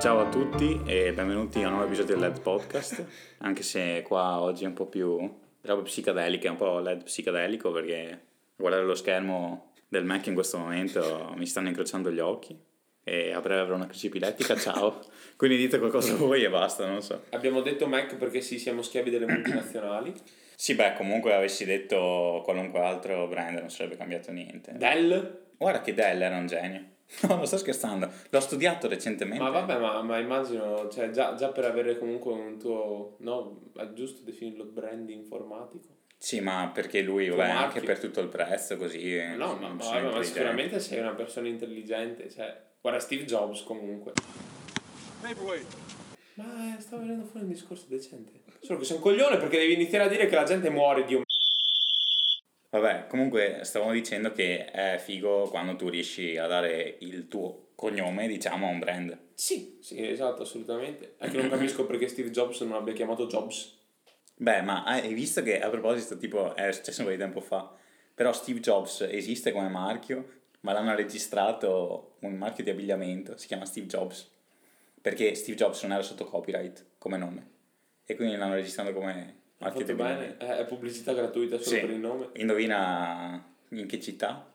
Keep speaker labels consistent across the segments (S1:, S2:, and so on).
S1: Ciao a tutti e benvenuti a un nuovo episodio del LED Podcast, anche se qua oggi è un po' più roba psicadelica, è un po' LED psicadelico perché guardare lo schermo del Mac in questo momento mi stanno incrociando gli occhi e a breve avrò una crisi epilettica, ciao. Quindi dite qualcosa voi e basta, non so.
S2: Abbiamo detto Mac perché sì, siamo schiavi delle multinazionali.
S1: Sì, beh, comunque avessi detto qualunque altro brand non sarebbe cambiato niente.
S2: Dell?
S1: Guarda che Dell era un genio. No, non sto scherzando, l'ho studiato recentemente.
S2: Ma vabbè, ma, ma immagino, cioè già, già per avere comunque un tuo, no, è giusto definirlo brand informatico?
S1: Sì, ma perché lui, vabbè, anche per tutto il prezzo, così...
S2: No, ma, vabbè, ma sicuramente sei una persona intelligente, cioè, guarda Steve Jobs comunque. Ma eh, stavo venendo fuori un discorso decente. Solo che sei un coglione perché devi iniziare a dire che la gente muore di un...
S1: Vabbè, comunque stavamo dicendo che è figo quando tu riesci a dare il tuo cognome, diciamo, a un brand.
S2: Sì, sì, esatto, assolutamente. Anche non capisco perché Steve Jobs non abbia chiamato Jobs.
S1: Beh, ma hai visto che a proposito, tipo, è successo un po' di tempo fa, però Steve Jobs esiste come marchio, ma l'hanno registrato un marchio di abbigliamento, si chiama Steve Jobs, perché Steve Jobs non era sotto copyright come nome, e quindi l'hanno registrato come
S2: Fatto bene, è pubblicità gratuita solo
S1: Sì.
S2: per il nome.
S1: Indovina in che città?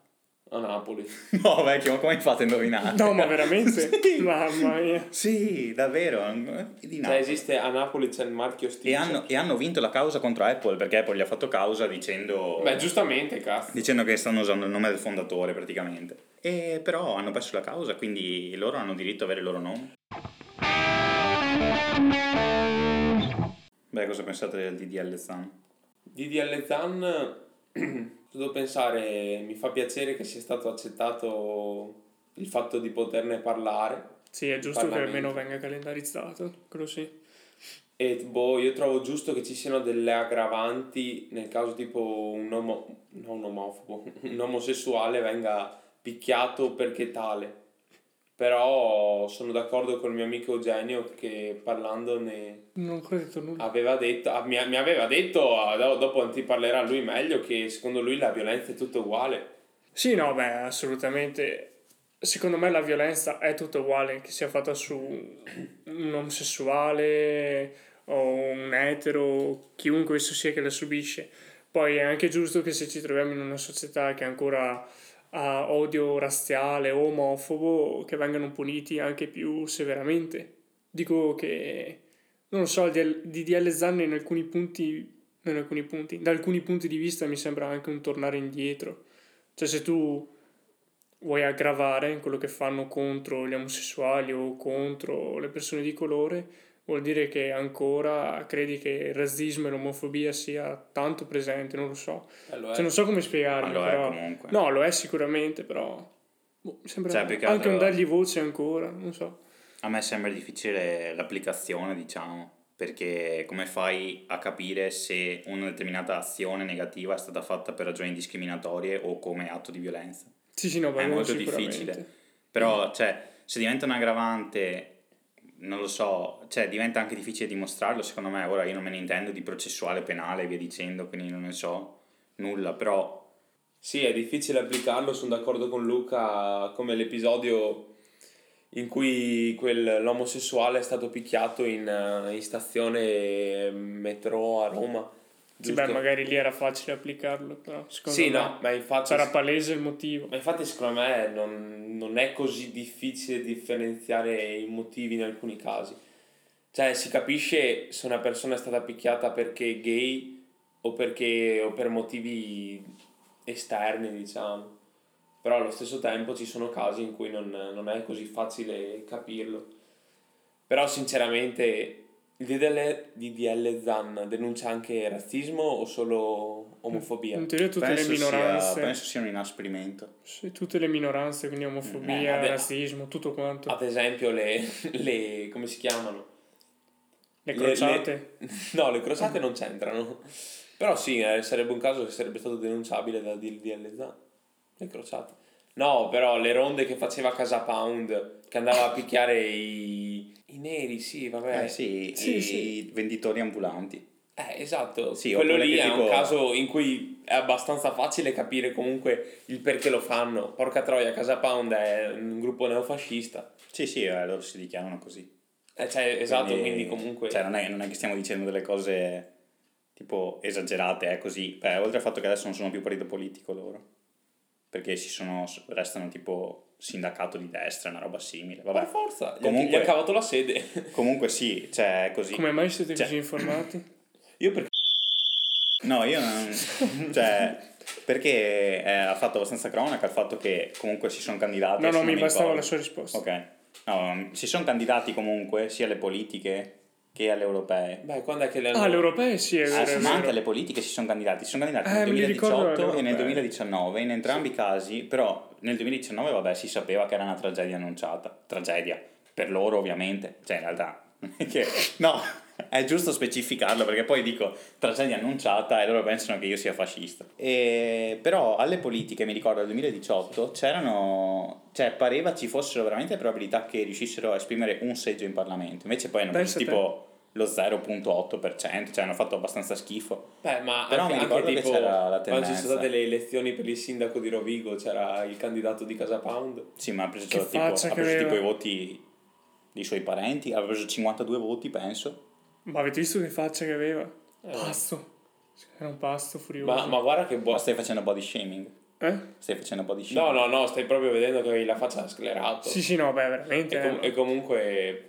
S2: A Napoli.
S1: No, vecchio, ma come fate a indovinare?
S3: No, ma veramente?
S1: Sì.
S3: Mamma mia.
S1: Sì, davvero. Di
S2: Cioè esiste a Napoli c'è il marchio Steve
S1: E hanno, e hanno vinto la causa contro Apple perché Apple gli ha fatto causa dicendo,
S2: Beh, giustamente, cazzo.
S1: dicendo che stanno usando il nome del fondatore praticamente. E però hanno perso la causa, quindi loro hanno diritto ad avere il loro nome. Beh, cosa pensate del DDL Zan?
S2: DDL Zan, devo pensare, mi fa piacere che sia stato accettato il fatto di poterne parlare.
S3: Sì, è giusto che almeno venga calendarizzato, quello sì.
S2: E boh, io trovo giusto che ci siano delle aggravanti nel caso tipo un omo, non un omofobo, un omosessuale venga picchiato perché tale. Però sono d'accordo col mio amico Eugenio che parlandone
S3: detto nulla.
S2: aveva detto, ah, mi, mi aveva detto, ah, do- dopo ti parlerà lui meglio, che secondo lui la violenza è tutto uguale.
S3: Sì, no, beh, assolutamente. Secondo me la violenza è tutta uguale, che sia fatta su un omosessuale o un etero, chiunque esso sia che la subisce. Poi è anche giusto che se ci troviamo in una società che ancora ha odio razziale o omofobo, che vengano puniti anche più severamente. Dico che, non lo so, il DL Zan in alcuni punti, in alcuni punti, da alcuni punti di vista mi sembra anche un tornare indietro. Cioè se tu vuoi aggravare quello che fanno contro gli omosessuali o contro le persone di colore, vuol dire che ancora credi che il razzismo e l'omofobia sia tanto presente, non lo so.
S2: Quello è.
S3: Cioè non so come spiegarlo,
S1: lo è
S3: però...
S1: comunque.
S3: No, lo è sicuramente, però... boh, sembra
S1: Cioè,
S3: anche un
S1: altro-
S3: dargli voce ancora, non so.
S1: A me sembra difficile l'applicazione, diciamo, perché come fai a capire se una determinata azione negativa è stata fatta per ragioni discriminatorie o come atto di violenza?
S3: Sì, sì, no,
S1: È molto difficile. Però, cioè, se diventa un aggravante, non lo so, cioè, diventa anche difficile dimostrarlo, secondo me. Ora io non me ne intendo di processuale, penale e via dicendo, quindi non ne so nulla, però
S2: Sì, è difficile applicarlo, sono d'accordo con Luca, come l'episodio in cui l'omosessuale è stato picchiato in, eh, in stazione metro a Roma.
S3: Sì, beh, magari lì era facile applicarlo, però secondo
S2: Sì,
S3: me
S2: no, ma infatti,
S3: sarà palese il motivo.
S2: ma infatti secondo me non, non è così difficile differenziare i motivi in alcuni casi. Cioè si capisce se una persona è stata picchiata perché è gay o, perché, o per motivi esterni, diciamo. Però allo stesso tempo ci sono casi in cui non, non è così facile capirlo. Però sinceramente il DDL, DDL Zan denuncia anche razzismo o solo omofobia?
S3: In teoria tutte
S1: penso
S3: le
S1: sia,
S3: minoranze,
S1: penso sia un inasprimento.
S3: sì, tutte le minoranze, quindi omofobia,
S2: Eh,
S3: razzismo, tutto quanto.
S2: Ad esempio le, le come si chiamano?
S3: le
S2: le-
S3: crociate.
S2: No, le crociate non c'entrano. Però sì, eh, sarebbe un caso che sarebbe stato denunciabile da DDL Zan. Le crociate. No, però le ronde che faceva Casa Pound, che andava a picchiare i, i neri, sì, vabbè.
S1: Eh sì,
S3: Sì,
S1: i
S3: sì.
S1: venditori ambulanti.
S2: Eh, esatto.
S1: Sì,
S2: Quello lì è un caso in cui è abbastanza facile capire comunque il perché lo fanno. Porca troia, Casa Pound è un gruppo neofascista.
S1: Sì, sì, eh, loro si dichiarano così.
S2: Eh, cioè, esatto, quindi, comunque...
S1: Cioè, non è, non è che stiamo dicendo delle cose tipo esagerate, è così. Beh, oltre al fatto che adesso non sono più partito politico loro. Perché si sono, restano tipo sindacato di destra, una roba simile. Vabbè,
S2: Per forza,
S1: Comunque-
S2: gli ha cavato la sede.
S1: comunque sì, cioè è così.
S3: Come mai siete
S1: Cioè-
S3: così informati?
S2: Io perché...
S1: No, io non... cioè, perché eh, ha fatto abbastanza cronaca il fatto che comunque si sono candidati...
S3: No, no, mi bastava
S1: ricordo.
S3: la sua risposta.
S1: Ok. No, si sono candidati comunque sia alle politiche che alle europee.
S2: Beh, quando è che le hanno...
S3: Ah, le europee sì, è
S1: Ah,
S3: vero.
S1: sì,
S3: è
S1: ma anche alle politiche si sono candidati. Si sono candidati
S3: Eh,
S1: nel
S3: me li ricordo
S1: 2018 e nel
S3: europee.
S1: 2019. In entrambi i casi, però nel 2019, vabbè, si sapeva che era una tragedia annunciata. Tragedia. Per loro, ovviamente. Cioè, in realtà, che... No, è giusto specificarlo perché poi dico tragedia annunciata e loro pensano che io sia fascista. E, però alle politiche, mi ricordo, nel 2018 c'erano... Cioè, pareva ci fossero veramente probabilità che riuscissero a esprimere un seggio in Parlamento. Invece poi hanno preso tipo lo 0.8%, cioè hanno fatto abbastanza schifo.
S2: Beh, ma
S1: Però
S2: anche,
S1: mi
S2: anche
S1: ricordo che
S2: tipo,
S1: c'era la
S2: quando ci sono
S1: tendenza.
S2: state le elezioni per il sindaco di Rovigo, c'era il candidato di Casa Pound.
S1: Sì, ma ha preso,
S3: Che
S1: tipo, ha preso tipo i voti dei suoi parenti, aveva preso 52 voti, penso.
S3: Ma avete visto che faccia che aveva?
S2: Eh.
S3: Pasto. Era un pasto furioso.
S2: Ma, ma guarda che
S1: Ma
S2: buono.
S1: stai facendo body shaming?
S3: Eh?
S1: Stai facendo body shaming?
S2: No, no, no, stai proprio vedendo che avevi la faccia sclerato.
S3: Sì, sì, no, beh, veramente.
S2: E, com-
S3: eh.
S2: e comunque...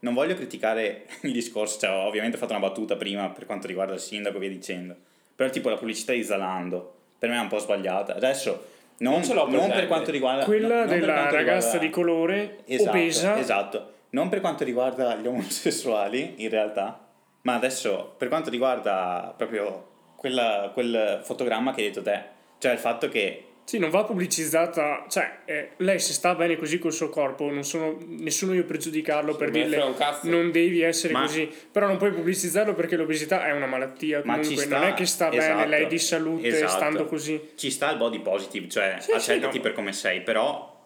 S1: Non voglio criticare il discorso, cioè ovviamente ho fatto una battuta prima per quanto riguarda il sindaco e via dicendo. Però tipo la pubblicità di Zalando, per me è un po' sbagliata. Adesso, non,
S2: Non ce l'ho
S1: non per quanto riguarda...
S3: Quella
S1: no,
S3: della ragazza
S1: riguarda-
S3: di colore
S1: Esatto,
S3: obesa.
S1: esatto. Non per quanto riguarda gli omosessuali, in realtà, ma adesso per quanto riguarda proprio quella- quel fotogramma che hai detto te, cioè il fatto che
S3: Sì, non va pubblicizzata. Cioè, eh, lei se sta bene così col suo corpo, non sono nessuno io per giudicarlo, per dirle non devi essere
S1: Ma-
S3: così. Però non puoi pubblicizzarlo perché l'obesità è una malattia.
S1: Ma
S3: Comunque,
S1: sta,
S3: non è che sta bene
S1: esatto,
S3: lei di salute
S1: esatto.
S3: stando così.
S1: ci sta il body positive, cioè
S3: Sì, sì,
S1: accettati
S3: no.
S1: per come sei, però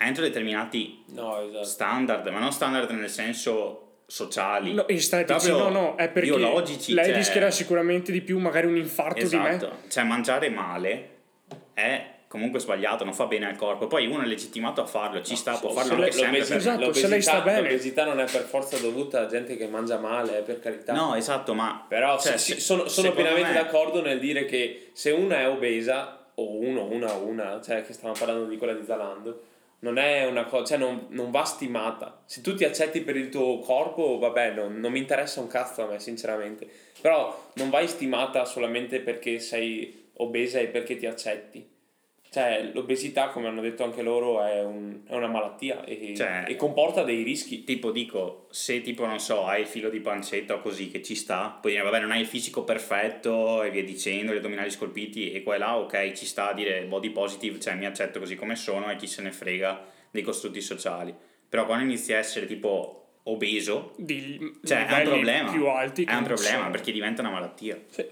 S1: entro determinati
S2: No, esatto.
S1: standard, ma non standard nel senso sociali.
S3: No, estetici, no, no, è perché
S1: biologici,
S3: lei
S1: cioè-
S3: rischierà sicuramente di più magari un infarto di me.
S1: Esatto, cioè mangiare male è comunque sbagliato, non fa bene al corpo. Poi uno è legittimato a farlo, ci sta, può
S2: Se-
S1: farlo
S2: se
S1: anche sempre.
S2: l'obesità-
S3: Esatto, se lei sta
S2: l'obesità-
S3: bene.
S2: L'obesità non è per forza dovuta a gente che mangia male, eh, per carità.
S1: No, esatto, ma
S2: Però
S1: cioè,
S2: sì,
S1: se-
S2: sono, sono pienamente
S1: me-
S2: d'accordo nel dire che se una è obesa, o uno, una una, cioè che stavamo parlando di quella di Zalando, non è una cosa, cioè non, non va stimata. Se tu ti accetti per il tuo corpo, vabbè, non, non mi interessa un cazzo a me, sinceramente. Però non vai stimata solamente perché sei obesa e perché ti accetti. Cioè, l'obesità, come hanno detto anche loro, è, un- è una malattia e,
S1: Cioè-
S2: e comporta dei rischi.
S1: Tipo dico, se tipo non so, hai il filo di pancetta così che ci sta, puoi dire vabbè non hai il fisico perfetto e via dicendo, gli addominali scolpiti e qua e là, ok, ci sta a dire body positive, cioè mi accetto così come sono e chi se ne frega dei costrutti sociali. Però quando inizi a essere tipo obeso,
S3: Di
S1: cioè è un problema.
S3: più alti.
S1: È un problema
S3: sono.
S1: perché diventa una malattia.
S3: Sì.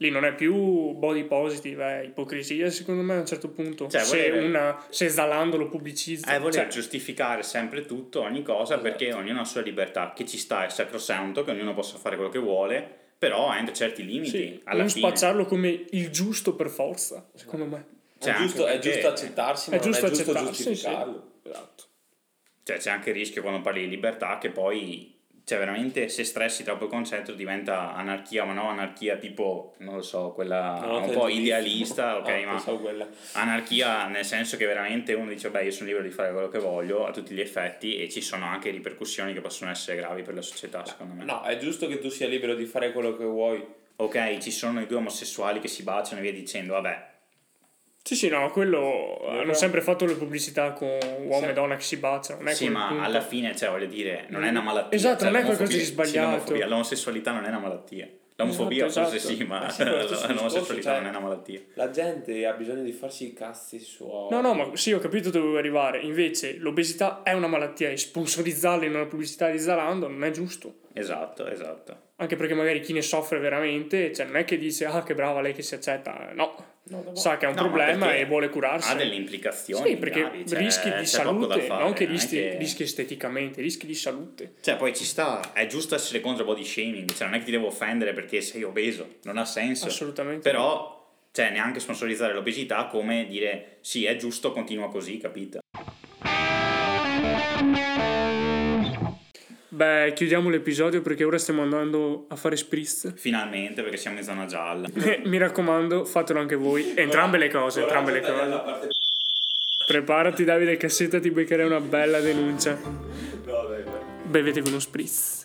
S3: Lì non è più body positive, è ipocrisia secondo me a un certo punto.
S1: Cioè,
S3: se,
S1: volere-
S3: una, se Zalando lo pubblicizza.
S1: È voler
S3: cioè,
S1: giustificare sempre tutto, ogni cosa,
S2: Esatto.
S1: perché ognuno ha la sua libertà, che ci sta è sacrosanto, che ognuno possa fare quello che vuole, però entro certi limiti.
S3: sì,
S1: alla
S3: non
S1: fine.
S3: spacciarlo come il giusto per forza, secondo me.
S1: Cioè,
S2: è, giusto,
S1: anche
S2: è giusto accettarsi, ma
S3: È giusto
S2: non è giusto
S3: accettarsi, sì.
S2: giustificarlo.
S3: Esatto.
S1: Cioè, c'è anche il rischio quando parli di libertà che poi, cioè, veramente se stressi troppo il concetto diventa anarchia, ma no anarchia tipo, non lo so, quella
S2: No,
S1: un po' idealista, ok,
S2: Ah,
S1: ma
S2: quella.
S1: anarchia nel senso che veramente uno dice, beh, io sono libero di fare quello che voglio a tutti gli effetti e ci sono anche ripercussioni che possono essere gravi per la società, secondo me.
S2: No, è giusto che tu sia libero di fare quello che vuoi.
S1: Ok, ci sono i due omosessuali che si baciano e via dicendo, vabbè,
S3: Sì, sì, no, quello hanno
S2: Quello-
S3: sempre fatto le pubblicità con uomo
S2: Sì.
S3: e donna che si baciano. Non è
S1: sì, ma
S3: punto.
S1: alla fine, cioè, voglio dire, non è una malattia.
S3: Esatto,
S1: cioè,
S3: non è qualcosa di
S1: sì,
S3: sbagliato.
S1: l'omofobia- l'omosessualità non è una malattia. L'omofobia
S3: Esatto,
S1: forse
S3: esatto.
S1: sì, ma
S2: sì,
S1: l'omosessualità
S2: cioè-
S1: non è una malattia.
S2: La gente ha bisogno di farsi i cazzi suoi.
S3: No, no, ma sì, ho capito dove vuoi arrivare. Invece, l'obesità è una malattia e sponsorizzarla in una pubblicità di Zalando non è giusto.
S1: Esatto, esatto.
S3: Anche perché magari chi ne soffre veramente, cioè non è che dice ah che brava lei che si accetta, no,
S2: No, no,
S3: sa che ha un
S1: No, ma
S3: problema e vuole curarsi.
S1: Ha delle implicazioni
S3: Sì, perché
S1: gravi, cioè,
S3: rischi di salute,
S1: fare,
S3: non che rischi,
S1: che-
S3: rischi esteticamente, rischi di salute.
S1: Cioè, poi ci sta, è giusto essere contro body shaming, cioè non è che ti devo offendere perché sei obeso, non ha senso.
S3: Assolutamente.
S1: Però, cioè, neanche sponsorizzare l'obesità come dire sì, è giusto, continua così, capito?
S3: Beh, chiudiamo l'episodio perché ora stiamo andando a fare spritz.
S1: Finalmente, perché siamo in zona gialla.
S3: Mi raccomando, fatelo anche voi. Entrambe le cose, entrambe le cose. Preparati Davide Cassetta, ti beccherai una bella denuncia.
S2: No, dai, dai.
S3: Bevetevi uno spritz.